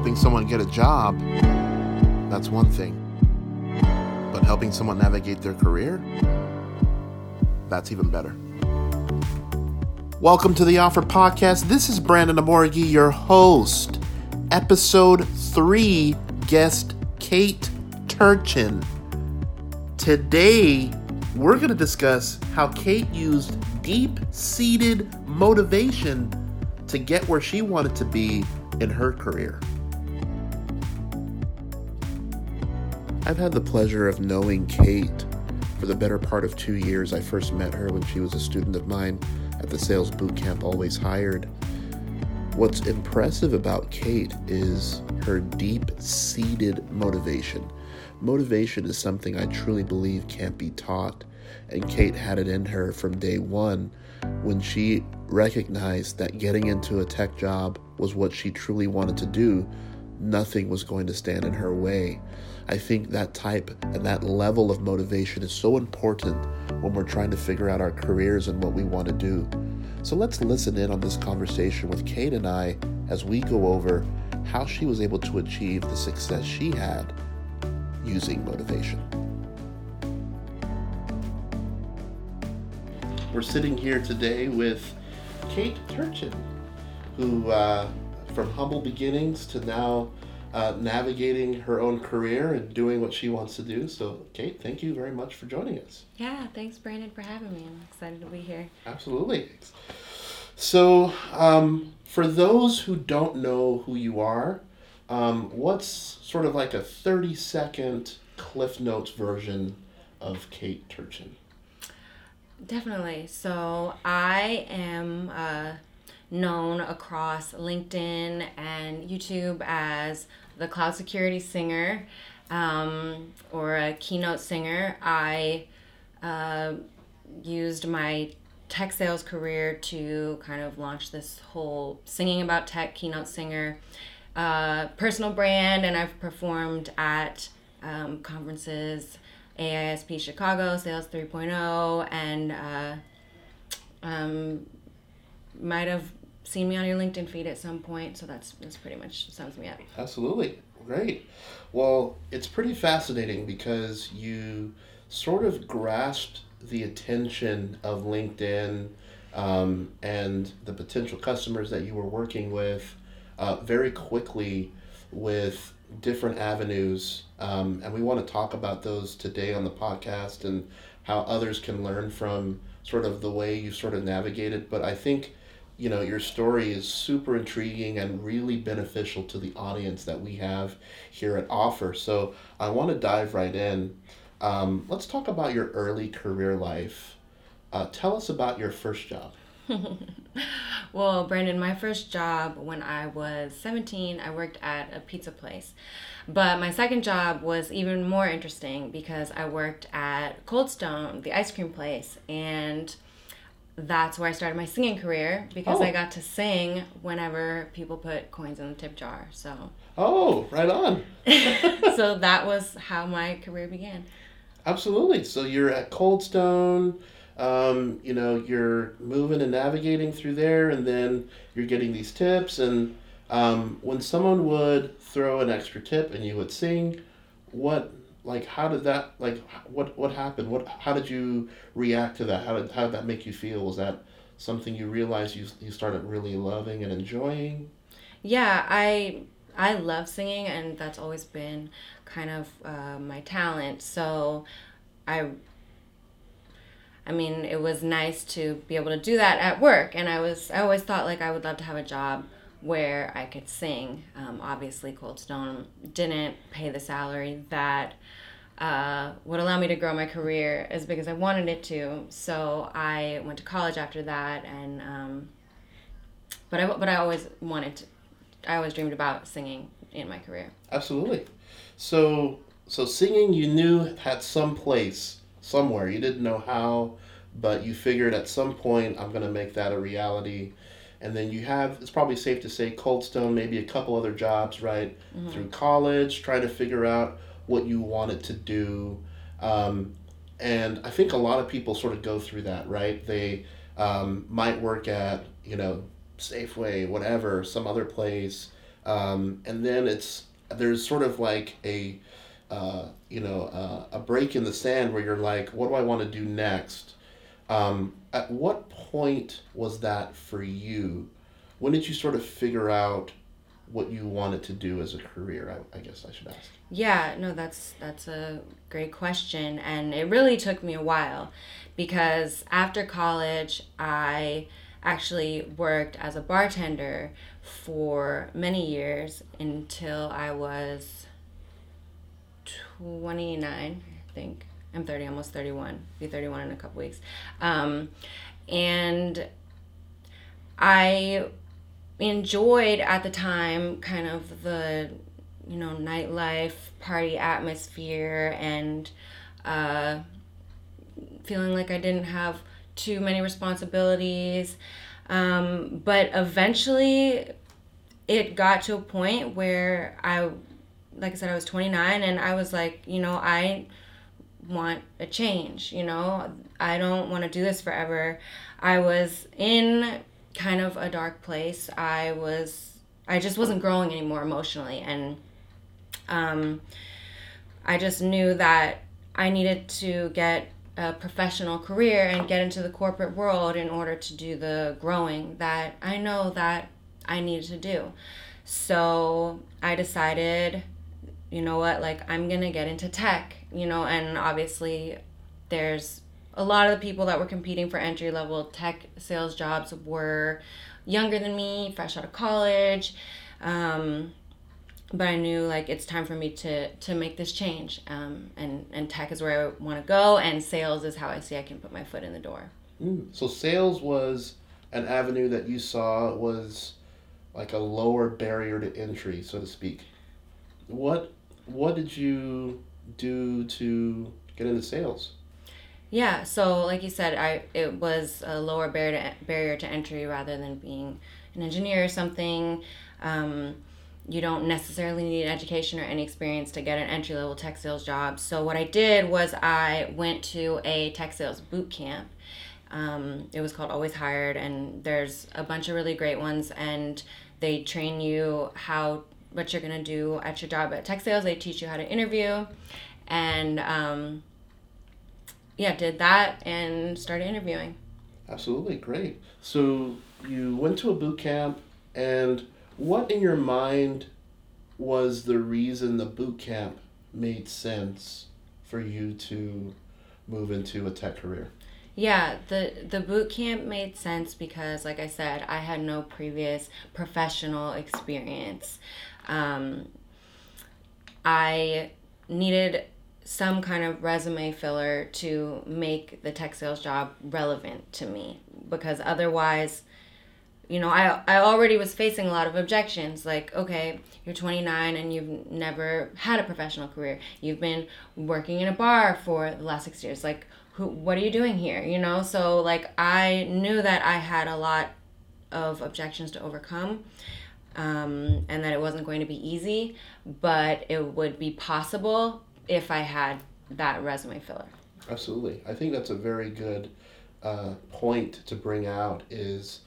helping someone get a job, that's one thing. But helping someone navigate their career, that's even better. Welcome to the Offer Podcast. This is Brandon Amorgi, your host. Episode 3, guest Kate Turchin. Today, we're going to discuss how Kate used deep seated motivation to get where she wanted to be in her career. I've had the pleasure of knowing Kate for the better part of two years. I first met her when she was a student of mine at the sales boot camp Always Hired. What's impressive about Kate is her deep seated motivation. Motivation is something I truly believe can't be taught, and Kate had it in her from day one when she recognized that getting into a tech job was what she truly wanted to do. Nothing was going to stand in her way. I think that type and that level of motivation is so important when we're trying to figure out our careers and what we want to do. So let's listen in on this conversation with Kate and I as we go over how she was able to achieve the success she had using motivation. We're sitting here today with Kate Turchin, who, uh, from humble beginnings to now uh, navigating her own career and doing what she wants to do. So, Kate, thank you very much for joining us. Yeah, thanks, Brandon, for having me. I'm excited to be here. Absolutely. So, um, for those who don't know who you are, um, what's sort of like a 30 second Cliff Notes version of Kate Turchin? Definitely. So, I am uh, known across LinkedIn and YouTube as the cloud security singer um, or a keynote singer. I uh, used my tech sales career to kind of launch this whole singing about tech keynote singer uh, personal brand, and I've performed at um, conferences. AISP Chicago, Sales 3.0, and uh, um, might have seen me on your LinkedIn feed at some point. So that's that's pretty much sums me up. Absolutely. Great. Well, it's pretty fascinating because you sort of grasped the attention of LinkedIn um, and the potential customers that you were working with uh, very quickly with different avenues. Um, and we want to talk about those today on the podcast and how others can learn from sort of the way you sort of navigated. But I think you know your story is super intriguing and really beneficial to the audience that we have here at offer. So i want to dive right in. Um, let's talk about your early career life. Uh, tell us about your first job. Well brandon my first job when i was 17 i worked at a pizza place. But my second job was even more interesting because i worked at cold stone the ice cream place and that's where I started my singing career because oh. I got to sing whenever people put coins in the tip jar. So. Oh, right on. so that was how my career began. Absolutely. So you're at Cold Stone. Um, you know, you're moving and navigating through there, and then you're getting these tips. And um, when someone would throw an extra tip and you would sing, what like how did that like what what happened? What how did you react to that? How did how did that make you feel? Was that something you realized you you started really loving and enjoying? Yeah i i love singing and that's always been kind of uh, my talent. So i I mean, it was nice to be able to do that at work, and I was I always thought like I would love to have a job where I could sing. Um, obviously, Cold Stone didn't pay the salary that uh, would allow me to grow my career as big as I wanted it to. So I went to college after that, and um, but I but I always wanted to. I always dreamed about singing in my career. Absolutely. So so singing, you knew had some place somewhere. You didn't know how, but you figured at some point I'm going to make that a reality and then you have it's probably safe to say Cold Stone, maybe a couple other jobs, right, mm-hmm. through college, trying to figure out what you wanted to do. Um, and I think a lot of people sort of go through that, right? They um, might work at, you know, Safeway, whatever, some other place, um, and then it's there's sort of like a uh, you know uh, a break in the sand where you're like, what do I want to do next? Um, at what point was that for you? When did you sort of figure out what you wanted to do as a career? I, I guess I should ask. Yeah, no, that's that's a great question, and it really took me a while because after college, I actually worked as a bartender for many years until I was 29, I think. I'm 30, almost 31. Be 31 in a couple weeks. Um, and I enjoyed at the time kind of the, you know, nightlife, party atmosphere, and uh, feeling like I didn't have too many responsibilities. Um, but eventually, it got to a point where I, like I said, I was 29 and I was like, you know, I want a change, you know, I don't want to do this forever. I was in kind of a dark place. I was, I just wasn't growing anymore emotionally. And um, I just knew that I needed to get a professional career and get into the corporate world in order to do the growing that I know that I needed to do. So I decided, you know what, like I'm going to get into tech, you know, and obviously there's a lot of the people that were competing for entry level tech sales jobs were younger than me, fresh out of college. Um, but I knew like it's time for me to to make this change. Um, and and tech is where I want to go, and sales is how I see I can put my foot in the door. Mm. So sales was an avenue that you saw was like a lower barrier to entry, so to speak. What what did you do to get into sales? Yeah, so like you said, I it was a lower barrier to, barrier to entry rather than being an engineer or something. Um, you don't necessarily need education or any experience to get an entry level tech sales job. So what I did was I went to a tech sales boot camp. Um, it was called Always Hired, and there's a bunch of really great ones, and they train you how what you're gonna do at your job at tech sales. They teach you how to interview, and um, yeah, did that and started interviewing. Absolutely great. So you went to a boot camp and what in your mind was the reason the boot camp made sense for you to move into a tech career? Yeah, the the boot camp made sense because, like I said, I had no previous professional experience. Um, I needed some kind of resume filler to make the tech sales job relevant to me because otherwise you know, I I already was facing a lot of objections like, okay, you're 29 and you've never had a professional career. You've been working in a bar for the last 6 years. Like, who what are you doing here, you know? So like I knew that I had a lot of objections to overcome. Um, and that it wasn't going to be easy, but it would be possible if I had that resume filler. Absolutely. I think that's a very good uh, point to bring out is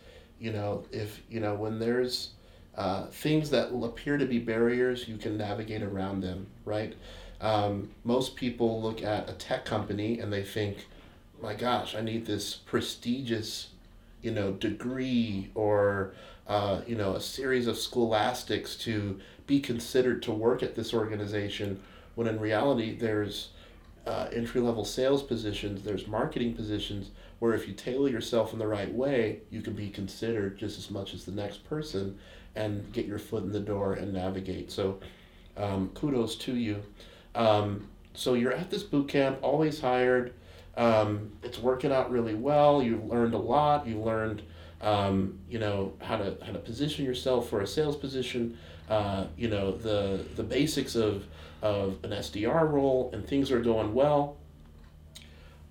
you know, if, you know, when there's uh, things that appear to be barriers, you can navigate around them, right? Um, most people look at a tech company and they think, my gosh, I need this prestigious, you know, degree or, uh, you know, a series of scholastics to be considered to work at this organization. When in reality, there's uh, entry level sales positions, there's marketing positions where if you tailor yourself in the right way, you can be considered just as much as the next person and get your foot in the door and navigate. So, um, kudos to you. Um, so you're at this boot camp, always hired. Um, it's working out really well. You've learned a lot. You've learned, um, you know, how to how to position yourself for a sales position. Uh, you know, the the basics of of an SDR role, and things are going well.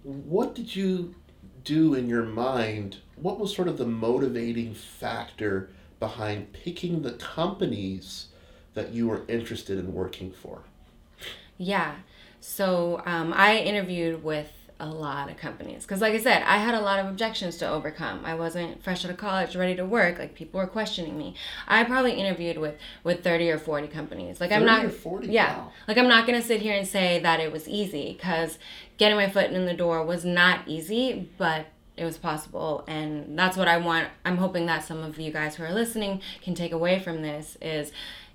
What did you do in your mind? What was sort of the motivating factor behind picking the companies that you were interested in working for? Yeah. So um, I interviewed with a lot of companies. Because like i said i had a lot of objections to overcome. I wasn't fresh out of college ready to work. Like people were questioning me. I probably interviewed with with 30 or 40 companies. Like i'm not 40? yeah. Wow. like i'm not gonna sit here and say that it was easy because getting my foot in the door was not easy but it was possible. And that's what i want. I'm hoping that some of you guys who are listening can take away from this is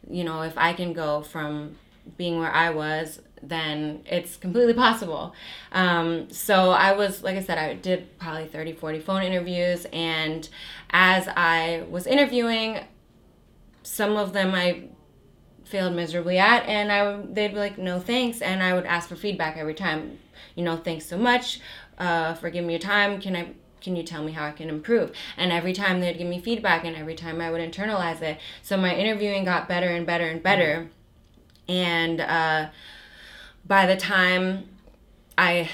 you know if i can go from being where i was then it's completely possible. Um, so i was like i said i did probably 30 40 phone interviews and as i was interviewing some of them i failed miserably at and i they'd be like no thanks and i would ask for feedback every time. You know thanks so much uh, for giving me your time. Can i can you tell me how i can improve? And every time they'd give me feedback and every time i would internalize it. So my interviewing got better and better and better. And uh, by the time i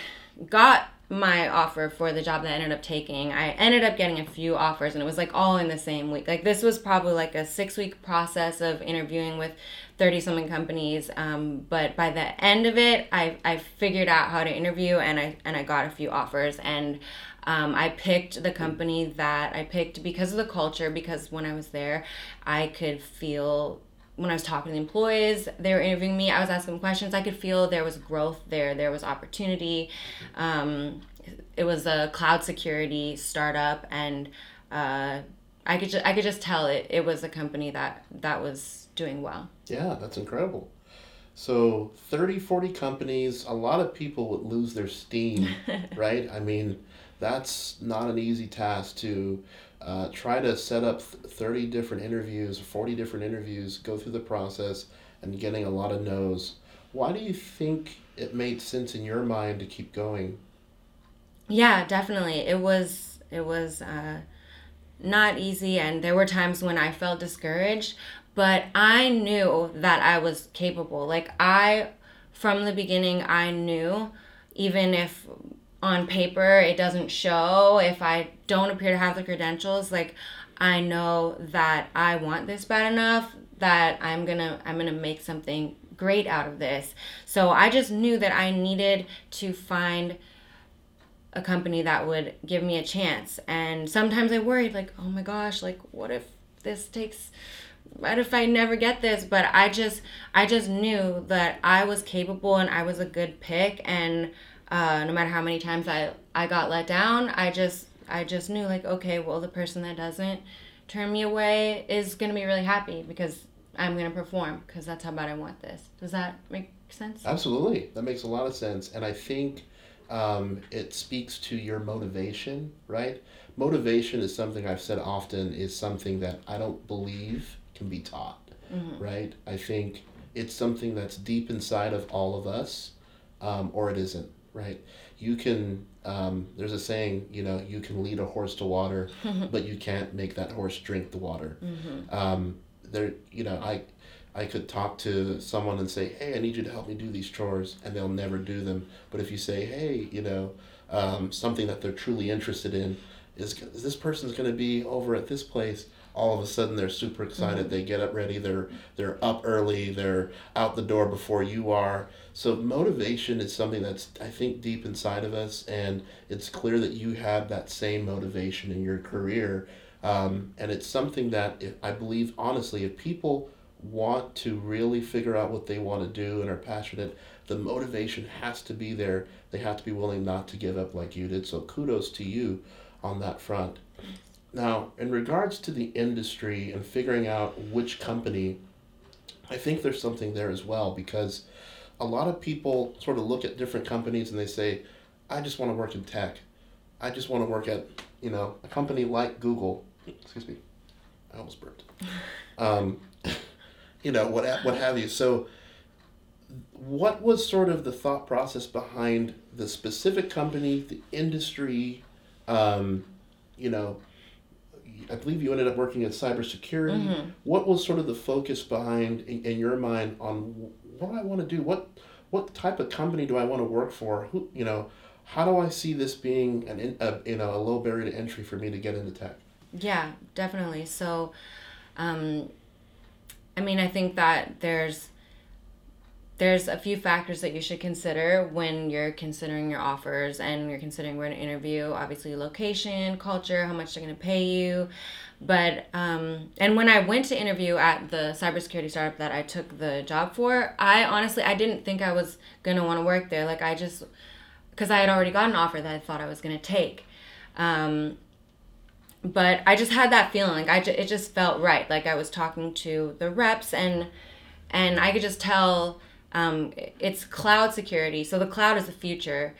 got my offer for the job that I ended up taking. I ended up getting a few offers and it was like all in the same week. Like this was probably like a 6 week process of interviewing with 30 something companies. Um, but by the end of it, I, I figured out how to interview and I and I got a few offers and um, I picked the company that I picked because of the culture because when I was there, I could feel when I was talking to the employees, they were interviewing me. I was asking them questions. I could feel there was growth there. There was opportunity. Um, it was a cloud security startup, and uh, I could ju- I could just tell it it was a company that that was doing well. Yeah, that's incredible. So 30, 40 companies, a lot of people would lose their steam, right? I mean, that's not an easy task to uh, try to set up 30 different interviews, 40 different interviews, go through the process, and getting a lot of no's. Why do you think it made sense in your mind to keep going? Yeah, definitely. It was it was uh, not easy, and there were times when I felt discouraged. But I knew that I was capable. Like I, from the beginning, I knew, even if on paper it doesn't show, if I don't appear to have the credentials, like I know that I want this bad enough that I'm gonna I'm gonna make something great out of this. So I just knew that I needed to find a company that would give me a chance. And sometimes I worried, like, oh my gosh, like, what if this takes, what if I never get this? But I just, I just knew that I was capable and I was a good pick. And uh, no matter how many times I, I got let down, I just, I just knew, like, okay, well, the person that doesn't turn me away is gonna be really happy because I'm gonna perform because that's how bad I want this. Does that make sense? Absolutely. That makes a lot of sense. And I think um, it speaks to your motivation, right? Motivation is something I've said often is something that I don't believe can be taught, right? I think it's something that's deep inside of all of us, um, or it isn't, right? You can, um, there's a saying, you know, you can lead a horse to water, but you can't make that horse drink the water. Um, there, you know, I, I could talk to someone and say, "Hey, I need you to help me do these chores," and they'll never do them. But if you say, "Hey, you know, um, something that they're truly interested in is, is this person's going to be over at this place," all of a sudden they're super excited. They get up ready. They're they're up early. They're out the door before you are. So motivation is something that's I think deep inside of us, and it's clear that you have that same motivation in your career. Um, and it's something that if, I believe honestly, if people want to really figure out what they want to do and are passionate, the motivation has to be there. They have to be willing not to give up like you did. So kudos to you on that front. Now, in regards to the industry and figuring out which company, I think there's something there as well because a lot of people sort of look at different companies and they say, I just want to work in tech. I just want to work at, you know, a company like Google. Excuse me. I almost burped. Um, you know, what what have you. So what was sort of the thought process behind the specific company, the industry, um, you know, I believe you ended up working in cybersecurity. What was sort of the focus behind, in, in your mind, on what do I want to do? What what type of company do I want to work for? Who you know, how do I see this being an a, you know a low barrier to entry for me to get into tech? Yeah, definitely. So, um, I mean, I think that there's there's a few factors that you should consider when you're considering your offers and you're considering where to interview. Obviously, location, culture, how much they're going to pay you. But, um, and when I went to interview at the cybersecurity startup that I took the job for, I honestly, I didn't think I was going to want to work there. Like, I just, because I had already got an offer that I thought I was going to take. Um, but I just had that feeling like I ju- it just felt right. Like I was talking to the reps and and I could just tell um, it's cloud security. So the cloud is the future.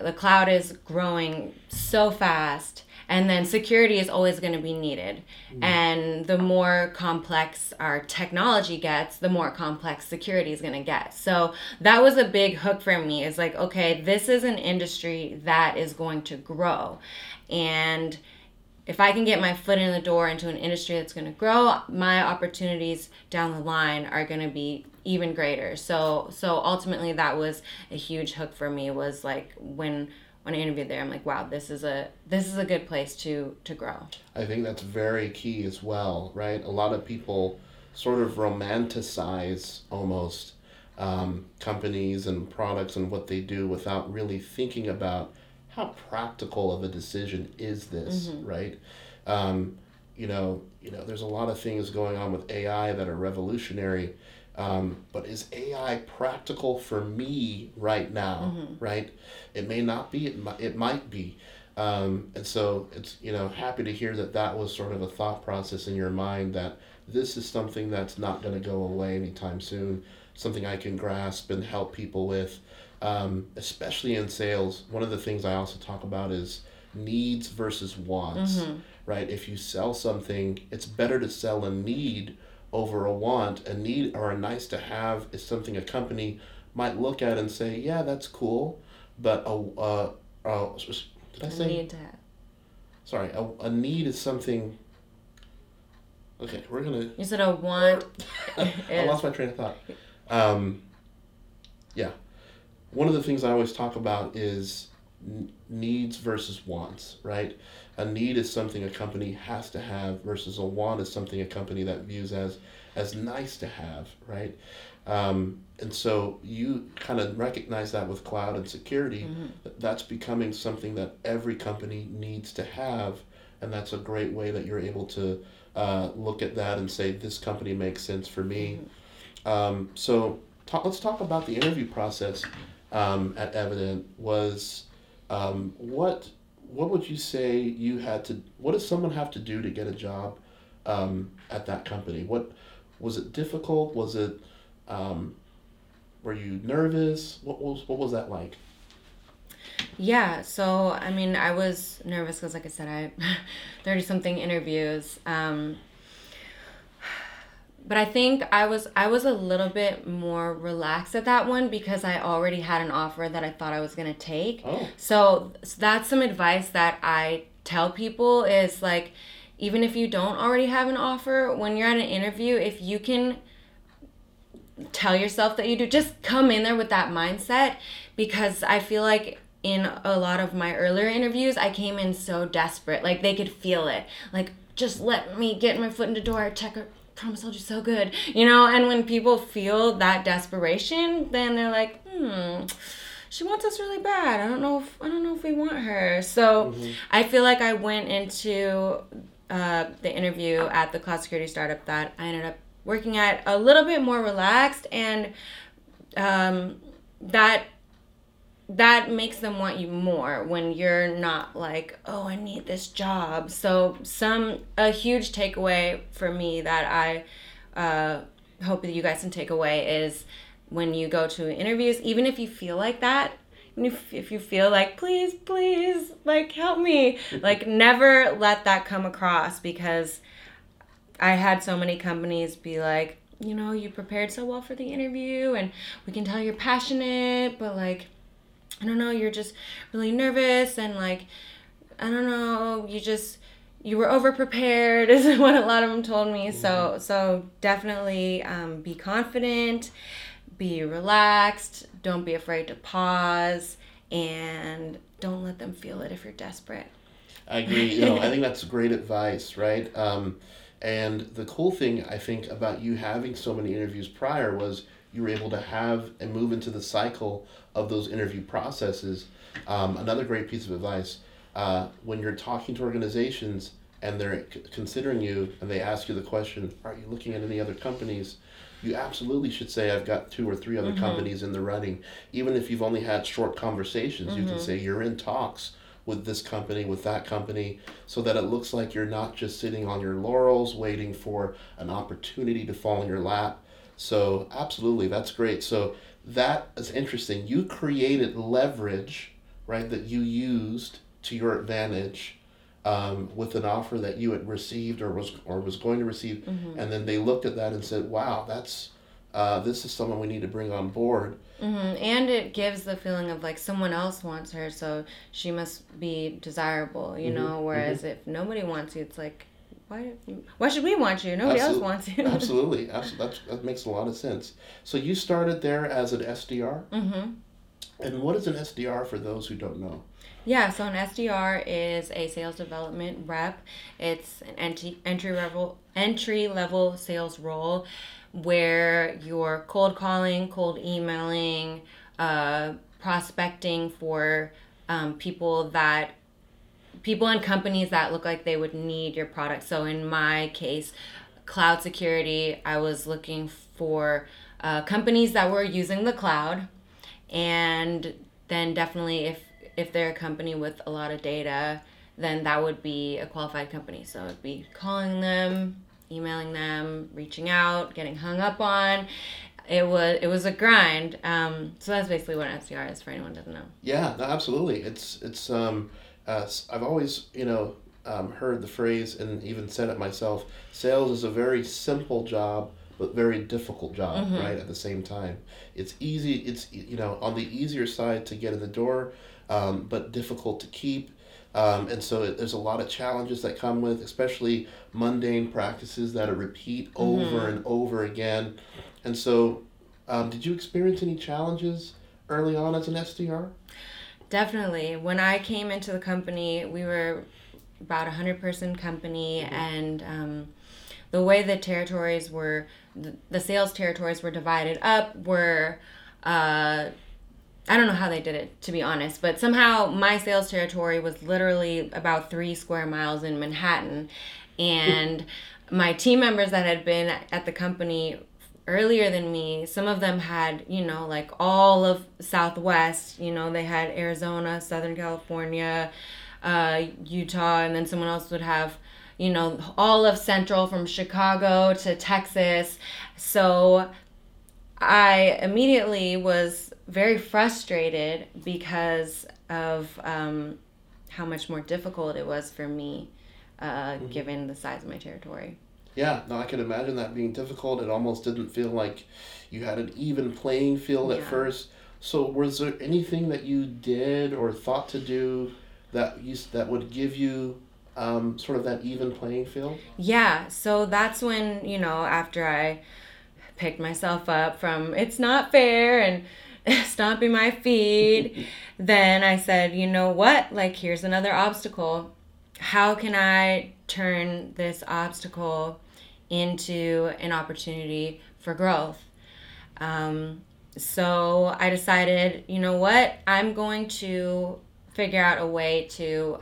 The cloud is growing so fast and then security is always going to be needed mm. and the more complex our technology gets the more complex security is going to get so that was a big hook for me is like okay this is an industry that is going to grow and if I can get my foot in the door into an industry that's going to grow, my opportunities down the line are going to be even greater. So so ultimately that was a huge hook for me was like when when I interviewed there, I'm like, wow, this is a this is a good place to to grow. I think that's very key as well, right? A lot of people sort of romanticize almost um, companies and products and what they do without really thinking about how practical of a decision is this, mm-hmm. right? Um, you know, you know, there's a lot of things going on with AI that are revolutionary, um, but is AI practical for me right now? Mm-hmm. Right? It may not be. It might. It might be. Um, and so it's you know happy to hear that that was sort of a thought process in your mind that this is something that's not going to go away anytime soon. Something I can grasp and help people with, um, especially in sales. One of the things I also talk about is needs versus wants. Mm-hmm. Right? If you sell something, it's better to sell a need over a want. A need or a nice to have is something a company might look at and say, yeah, that's cool, but a uh, uh, did I say? Need to have. Sorry, a, a need is something. Okay, we're gonna. You said a want. I lost my train of thought. Um, yeah, one of the things I always talk about is needs versus wants, right? A need is something a company has to have versus a want is something a company that views as as nice to have, right? Um, and so you kind of recognize that with cloud and security, mm-hmm. that's becoming something that every company needs to have, and that's a great way that you're able to uh, look at that and say this company makes sense for me. Mm-hmm. Um, so talk, let's talk about the interview process um, at Evident. Was um, what what would you say you had to? What does someone have to do to get a job um, at that company? What was it difficult? Was it um, were you nervous? What was what was that like? Yeah, so I mean, I was nervous because, like I said, I thirty something interviews. Um, but I think I was I was a little bit more relaxed at that one because I already had an offer that I thought I was gonna take. Oh. So, so that's some advice that I tell people is like, even if you don't already have an offer, when you're at an interview, if you can tell yourself that you do, just come in there with that mindset because I feel like in a lot of my earlier interviews, I came in so desperate. Like they could feel it. Like, just let me get my foot in the door, check her promise I'll do so good, you know. And when people feel that desperation, then they're like, hmm, she wants us really bad. I don't know if I don't know if we want her. So mm-hmm. I feel like I went into uh, the interview at the cloud security startup that I ended up working at a little bit more relaxed, and um, that that makes them want you more when you're not like oh i need this job. So some a huge takeaway for me that i uh, hope that you guys can take away is when you go to interviews even if you feel like that if, if you feel like please please like help me like never let that come across because i had so many companies be like you know you prepared so well for the interview and we can tell you're passionate but like I don't know, you're just really nervous and like, I don't know, you just, you were over prepared is what a lot of them told me. Mm-hmm. So, so definitely um, be confident, be relaxed, don't be afraid to pause, and don't let them feel it if you're desperate. I agree. You know, I think that's great advice, right? Um, and the cool thing I think about you having so many interviews prior was you were able to have and move into the cycle of those interview processes. Um, another great piece of advice uh, when you're talking to organizations and they're c- considering you and they ask you the question, Are you looking at any other companies? You absolutely should say, I've got two or three other Mm-hmm. companies in the running. Even if you've only had short conversations, you can Mm-hmm. say, You're in talks with this company, with that company, so that it looks like you're not just sitting on your laurels waiting for an opportunity to fall in your lap. So, absolutely, that's great. So, that is interesting. You created leverage, right, that you used to your advantage um, with an offer that you had received or was or was going to receive, and then they looked at that and said, "Wow, that's uh, this is someone we need to bring on board." hmm And it gives the feeling of like someone else wants her, so she must be desirable, you know. Whereas if nobody wants you, it's like, why? Why should we want you? Nobody else wants you. Absolutely, absolutely. That's, that makes a lot of sense. So you started there as an SDR, hmm and what is an SDR for those who don't know? Yeah, so an SDR is a sales development rep. It's an entry entry level entry level sales role where you're cold calling, cold emailing, uh, prospecting for um, people that people and companies that look like they would need your product. So in my case, cloud security, I was looking for uh, companies that were using the cloud, and then definitely if if they're a company with a lot of data, then that would be a qualified company. So it'd be calling them, emailing them, reaching out, getting hung up on. It was it was a grind. Um, so that's basically what SDR is for anyone doesn't know. Yeah, absolutely. It's it's um, uh, I've always you know um, heard the phrase and even said it myself. Sales is a very simple job, but very difficult job, right? At the same time, it's easy. It's you know on the easier side to get in the door, um, but difficult to keep. Um, and so it, there's a lot of challenges that come with, especially mundane practices that are repeat over and over again. And so, um, did you experience any challenges early on as an SDR? Definitely. When I came into the company, we were about a hundred person company, and um, the way the territories were, the, the sales territories were divided up were. Uh, I don't know how they did it, to be honest, but somehow my sales territory was literally about three square miles in Manhattan. And my team members that had been at the company earlier than me, some of them had, you know, like all of Southwest, you know, they had Arizona, Southern California, uh, Utah, and then someone else would have, you know, all of Central from Chicago to Texas. So I immediately was very frustrated because of um, how much more difficult it was for me, uh, given the size of my territory. Yeah, no, I can imagine that being difficult. It almost didn't feel like you had an even playing field at first. So, was there anything that you did or thought to do that you that would give you um, sort of that even playing field? Yeah, so that's when, you know, after I picked myself up from it's not fair and stomping my feet, then I said, you know what? Like, here's another obstacle. How can I turn this obstacle into an opportunity for growth? Um, so I decided, you know what? I'm going to figure out a way to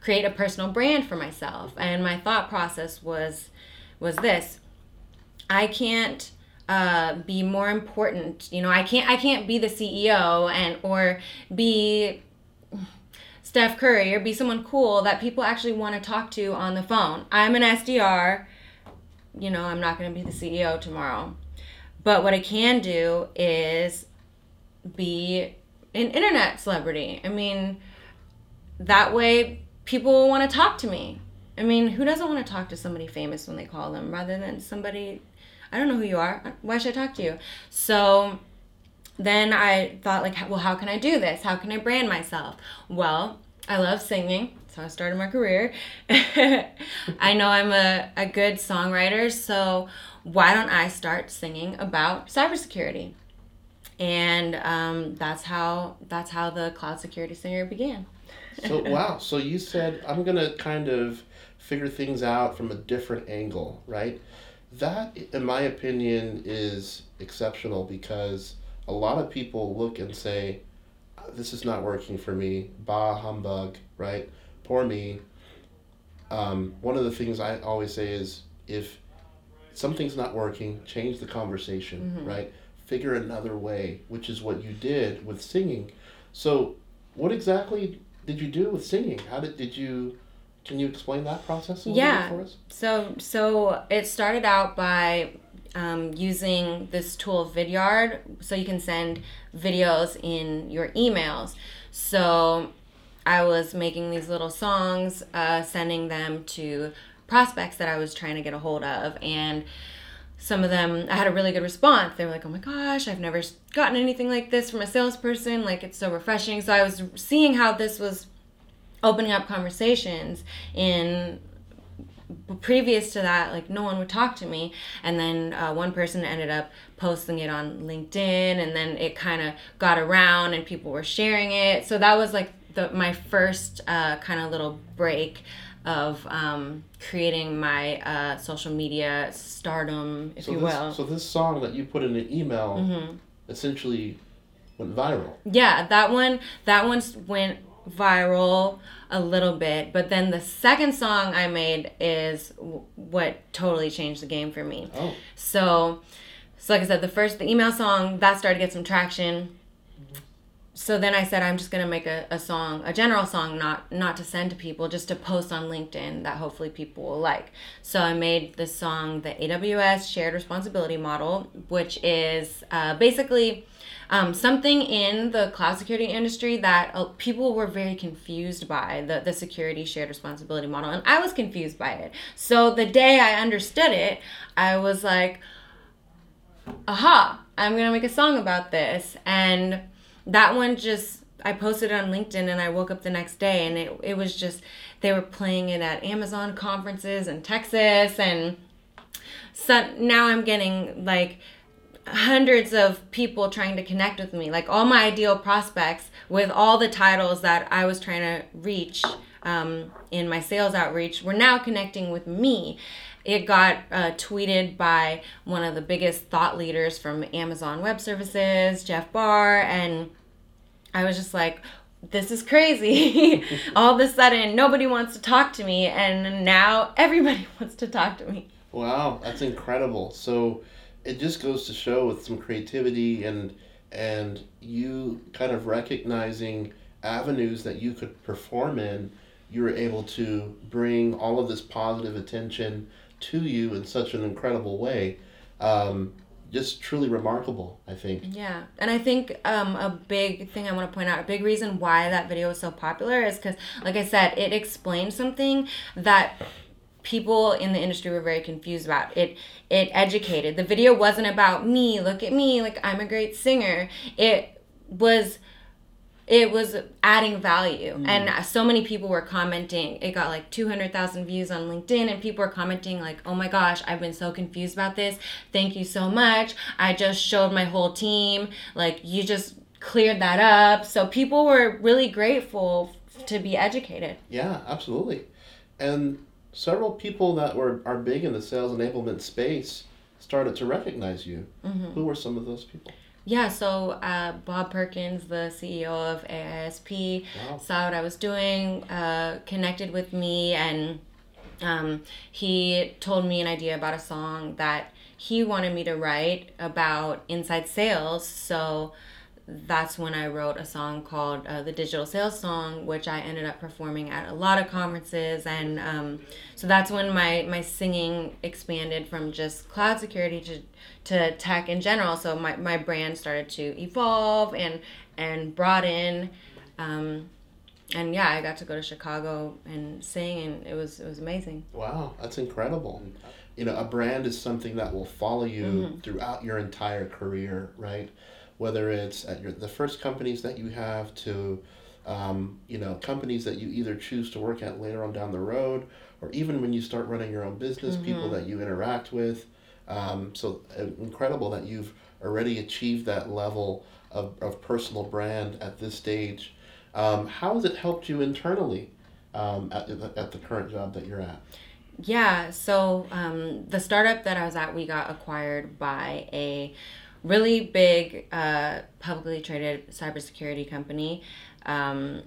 create a personal brand for myself and my thought process was was this i can't uh, be more important you know i can't i can't be the ceo and or be steph curry or be someone cool that people actually want to talk to on the phone i'm an sdr you know i'm not going to be the ceo tomorrow but what i can do is be an internet celebrity i mean that way people will want to talk to me. I mean, who doesn't want to talk to somebody famous when they call them rather than somebody I don't know who you are. Why should I talk to you? So then I thought like, well, how can I do this? How can I brand myself? Well, I love singing. So I started my career. I know I'm a, a good songwriter, so why don't I start singing about cybersecurity? And um, that's how that's how the cloud security singer began. So, wow. So, you said, I'm to kind of figure things out from a different angle, right? That, in my opinion, is exceptional because a lot of people look and say, "This is not working for me." Bah humbug, right? Poor me. Um, one of the things I always say is, if something's not working, change the conversation, Mhm. right? Figure another way, which is what you did with singing. So, what exactly did you do with singing? How did did you? Can you explain that process a little Yeah. bit for us? So so it started out by um, using this tool Vidyard, so you can send videos in your emails. So I was making these little songs, uh, sending them to prospects that I was trying to get a hold of, and some of them I had a really good response. They were like, "Oh my gosh, I've never gotten anything like this from a salesperson. Like it's so refreshing." So I was seeing how this was opening up conversations in previous to that like no one would talk to me and then uh, one person ended up posting it on linkedin and then it kind of got around and people were sharing it so that was like the my first uh, kind of little break of um, creating my uh, social media stardom if So you this, will so this song that you put in an email Mm-hmm. essentially went viral. Yeah, that one that one went viral a little bit, but then the second song I made is w- what totally changed the game for me. Oh, So, so like I said, the first the email song that started to get some traction. So then I said I'm just gonna make a, a song, a general song, not not to send to people, just to post on LinkedIn that hopefully people will like. So I made this song, the AWS Shared Responsibility Model, which is uh, basically um, something in the cloud security industry that uh, people were very confused by the, the security shared responsibility model and i was confused by it. So the day i understood it i was like aha i'm gonna make a song about this. And that one just i posted it on linkedin and i woke up the next day and it, it was just they were playing it at amazon conferences in texas and so now i'm getting like hundreds of people trying to connect with me. Like all my ideal prospects with all the titles that i was trying to reach um, in my sales outreach were now connecting with me. It got uh, tweeted by one of the biggest thought leaders from amazon web services jeff barr and i was just like this is crazy. All of a sudden nobody wants to talk to me and now everybody wants to talk to me. Wow, that's incredible. So it just goes to show with some creativity and and you kind of recognizing avenues that you could perform in, you were able to bring all of this positive attention to you in such an incredible way. Um, just truly remarkable, I think. Yeah, and I think um, a big thing I want to point out, a big reason why that video was so popular is because, like I said, it explained something that people in the industry were very confused about. It it educated. The video wasn't about me. Look at me, like I'm a great singer. It was it was adding value mm. and so many people were commenting it got like 200000 views on linkedin and people were commenting like oh my gosh i've been so confused about this thank you so much i just showed my whole team like you just cleared that up so people were really grateful to be educated Yeah, absolutely. And several people that were are big in the sales enablement space started to recognize you. Who were some of those people? Yeah, so uh, Bob Perkins, the CEO of AISP, Wow. saw what I was doing, uh, connected with me, and um, he told me an idea about a song that he wanted me to write about inside sales. So that's when I wrote a song called uh, the Digital Sales Song, which I ended up performing at a lot of conferences, and um, so that's when my my singing expanded from just cloud security to to tech in general. So my, my brand started to evolve and and broaden. Um, and yeah, I got to go to Chicago and sing, and it was it was amazing. Wow, that's incredible. You know, a brand is something that will follow you throughout your entire career, right? Whether it's at your the first companies that you have to, um, you know, companies that you either choose to work at later on down the road, or even when you start running your own business, people that you interact with. Um, so uh, incredible that you've already achieved that level of, of personal brand at this stage. Um, how has it helped you internally um, at, the- at the current job that you're at? Yeah, so um, the startup that I was at, we got acquired by a really big uh, publicly traded cybersecurity company. Um,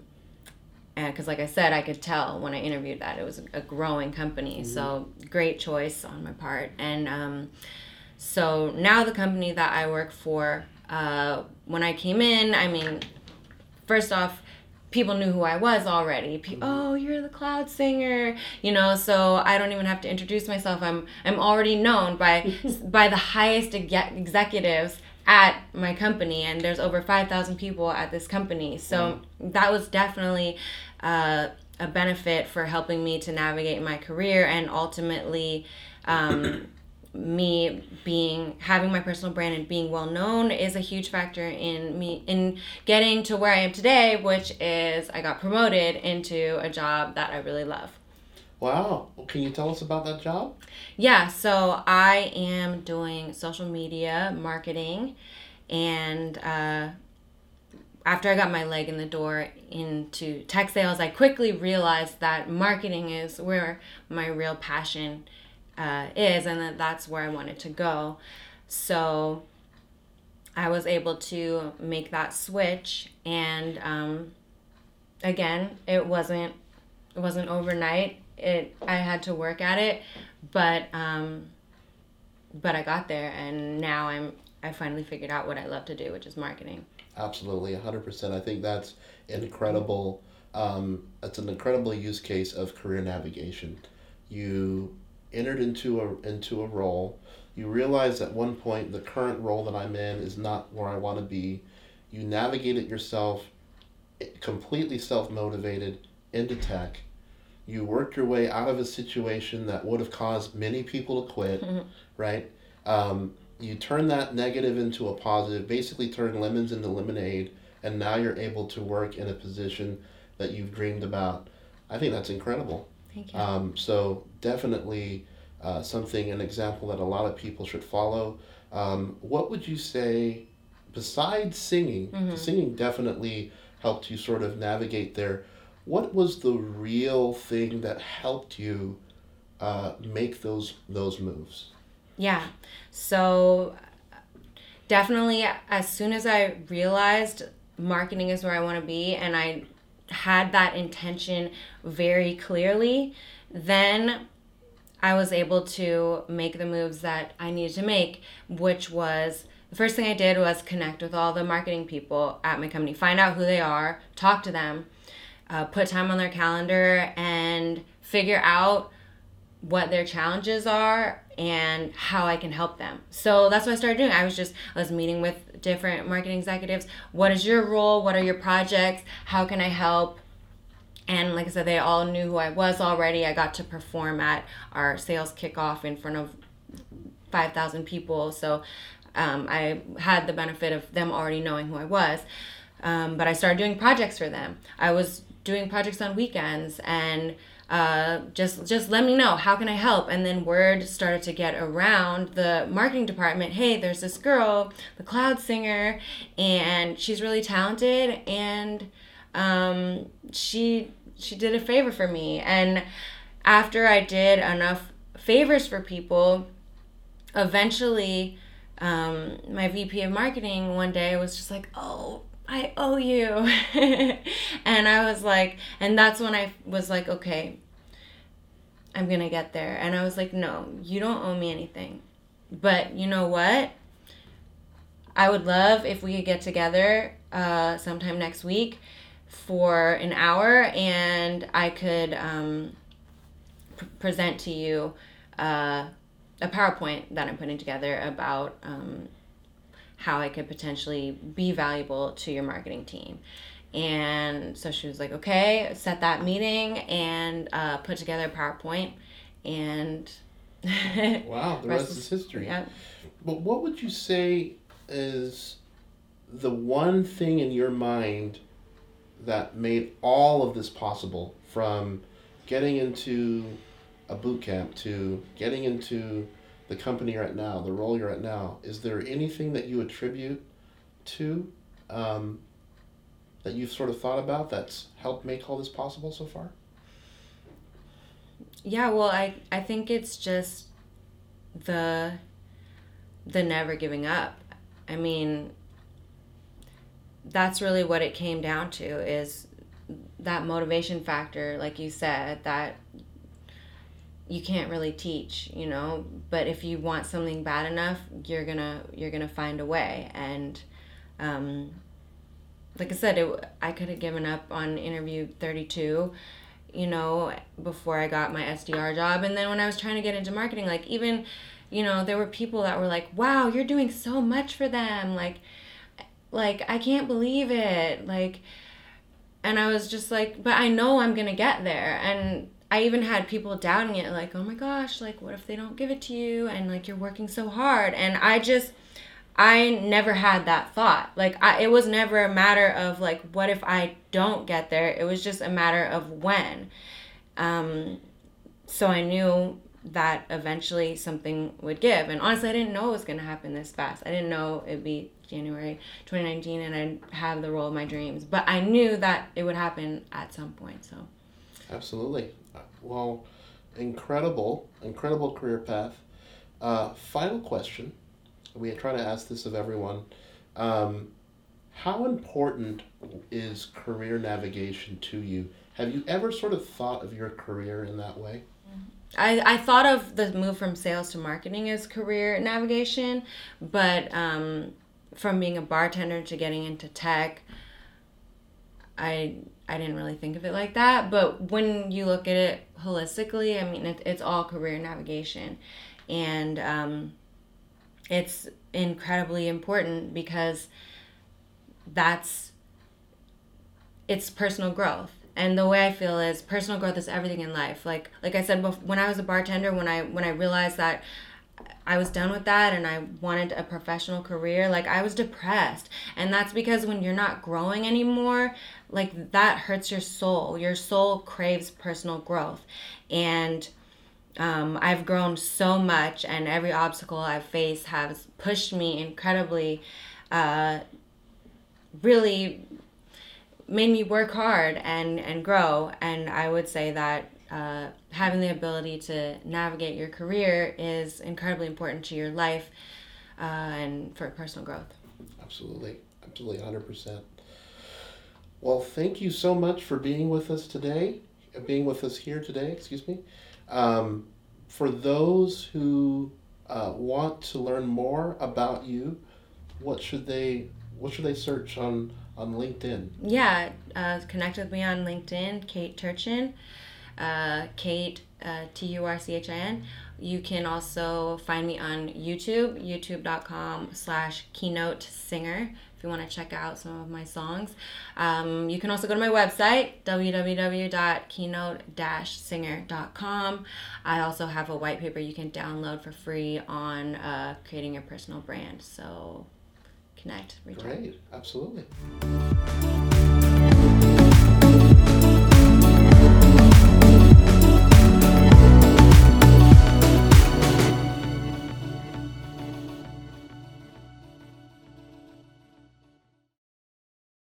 and because, like I said, I could tell when I interviewed that it was a growing company. Mm-hmm. So, great choice on my part. And um, so now the company that I work for, uh, when I came in, I mean, first off, people knew who I was already. Pe- mm-hmm. oh, you're the cloud singer, you know. So I don't even have to introduce myself. I'm I'm already known by by the highest executives at my company, and there's over five thousand people at this company. So mm. that was definitely. Uh, a benefit for helping me to navigate my career and ultimately um, me being having my personal brand and being well known is a huge factor in me in getting to where I am today, which is I got promoted into a job that I really love. Wow. Can you tell us about that job? Yeah, so I am doing social media marketing and uh, after I got my leg in the door into tech sales, I quickly realized that marketing is where my real passion uh, is and that that's where I wanted to go. So I was able to make that switch and um, again, it wasn't it wasn't overnight. It I had to work at it, but um, but I got there and now I'm I finally figured out what I love to do, which is marketing. Absolutely, 100%. I think that's incredible. Um, it's an incredible use case of career navigation. You entered into a into a role. You realize at one point the current role that I'm in is not where I want to be. You navigate it yourself, completely self motivated into tech. You worked your way out of a situation that would have caused many people to quit, mm-hmm. right? Um, you turn that negative into a positive, basically turn lemons into lemonade, and now you're able to work in a position that you've dreamed about. I think that's incredible. Thank you. Um, so definitely uh, something, an example that a lot of people should follow. Um, what would you say, besides singing, mm-hmm. singing definitely helped you sort of navigate there. What was the real thing that helped you uh, make those those moves? Yeah. So definitely as soon as I realized marketing is where I want to be and I had that intention very clearly, then I was able to make the moves that I needed to make, which was the first thing I did was connect with all the marketing people at my company, find out who they are, talk to them, uh, put time on their calendar, and figure out what their challenges are and how I can help them. So that's what I started doing. I was just I was meeting with different marketing executives. What is your role? What are your projects? How can I help? And like I said, they all knew who I was already. I got to perform at our sales kickoff in front of 5,000 people. So um, I had the benefit of them already knowing who I was. Um, but I started doing projects for them. I was doing projects on weekends and uh, just just let me know. How can I help? And then word started to get around the marketing department. Hey there's this girl the cloud singer and she's really talented and um, she she did a favor for me. And after I did enough favors for people eventually um, my VP of marketing one day was just like oh I owe you. and I was like, and that's when I was like, okay, I'm going to get there. And I was like, no, you don't owe me anything. But you know what? I would love if we could get together uh, sometime next week for an hour and I could um, pr- present to you uh, a PowerPoint that I'm putting together about um, how I could potentially be valuable to your marketing team. And so she was like, okay, set that meeting and uh, put together a PowerPoint. And wow, the rest, rest is history. Yeah. But what would you say is the one thing in your mind that made all of this possible from getting into a boot camp to getting into the company you're at now, the role you're at now, is there anything that you attribute to um, that you've sort of thought about that's helped make all this possible so far? yeah, well, I I think it's just the the never giving up. I mean, that's really what it came down to is that motivation factor like you said that you can't really teach you know? But if you want something bad enough you're gonna you're gonna find a way. And um, like i said it, i could have given up on interview 32 you know before i got my sdr job. And then when i was trying to get into marketing like even you know there were people that were like wow you're doing so much for them. Like like i can't believe it. Like and i was just like but i know i'm gonna get there. And i even had people doubting it like oh my gosh like what if they don't give it to you? And like you're working so hard. And i just i never had that thought. Like I, it was never a matter of like what if i don't get there? It was just a matter of when. Um, so i knew that eventually something would give. And honestly i didn't know it was going to happen this fast. I didn't know it'd be January 2019 and I'd have the role of my dreams. But I knew that it would happen at some point. So, absolutely. Well, incredible, incredible career path. Uh, final question. We try to ask this of everyone. Um, how important is career navigation to you? Have you ever sort of thought of your career in that way? I, I thought of the move from sales to marketing as career navigation, but um, from being a bartender to getting into tech, I I didn't really think of it like that. But when you look at it holistically, I mean, it, it's all career navigation, and um, it's incredibly important because that's it's personal growth and the way i feel is personal growth is everything in life like like i said when i was a bartender when i when i realized that I was done with that and I wanted a professional career, like I was depressed. And that's because when you're not growing anymore, like that hurts your soul. Your soul craves personal growth. And um, I've grown so much, and every obstacle I've faced has pushed me incredibly, uh, really made me work hard and, and grow. And I would say that uh, having the ability to navigate your career is incredibly important to your life uh, and for personal growth. Absolutely. Absolutely. 100%. Well, thank you so much for being with us today, being with us here today, excuse me. Um, for those who uh, want to learn more about you, what should they what should they search on on LinkedIn? Yeah, uh, connect with me on LinkedIn, Kate Turchin uh, Kate uh, T U R C H I N. You can also find me on YouTube, youtube.com slash keynote singer if you want to check out some of my songs. Um, you can also go to my website, www.keynote-singer.com. I also have a white paper you can download for free on uh, creating your personal brand. So connect, reach Great, out. absolutely.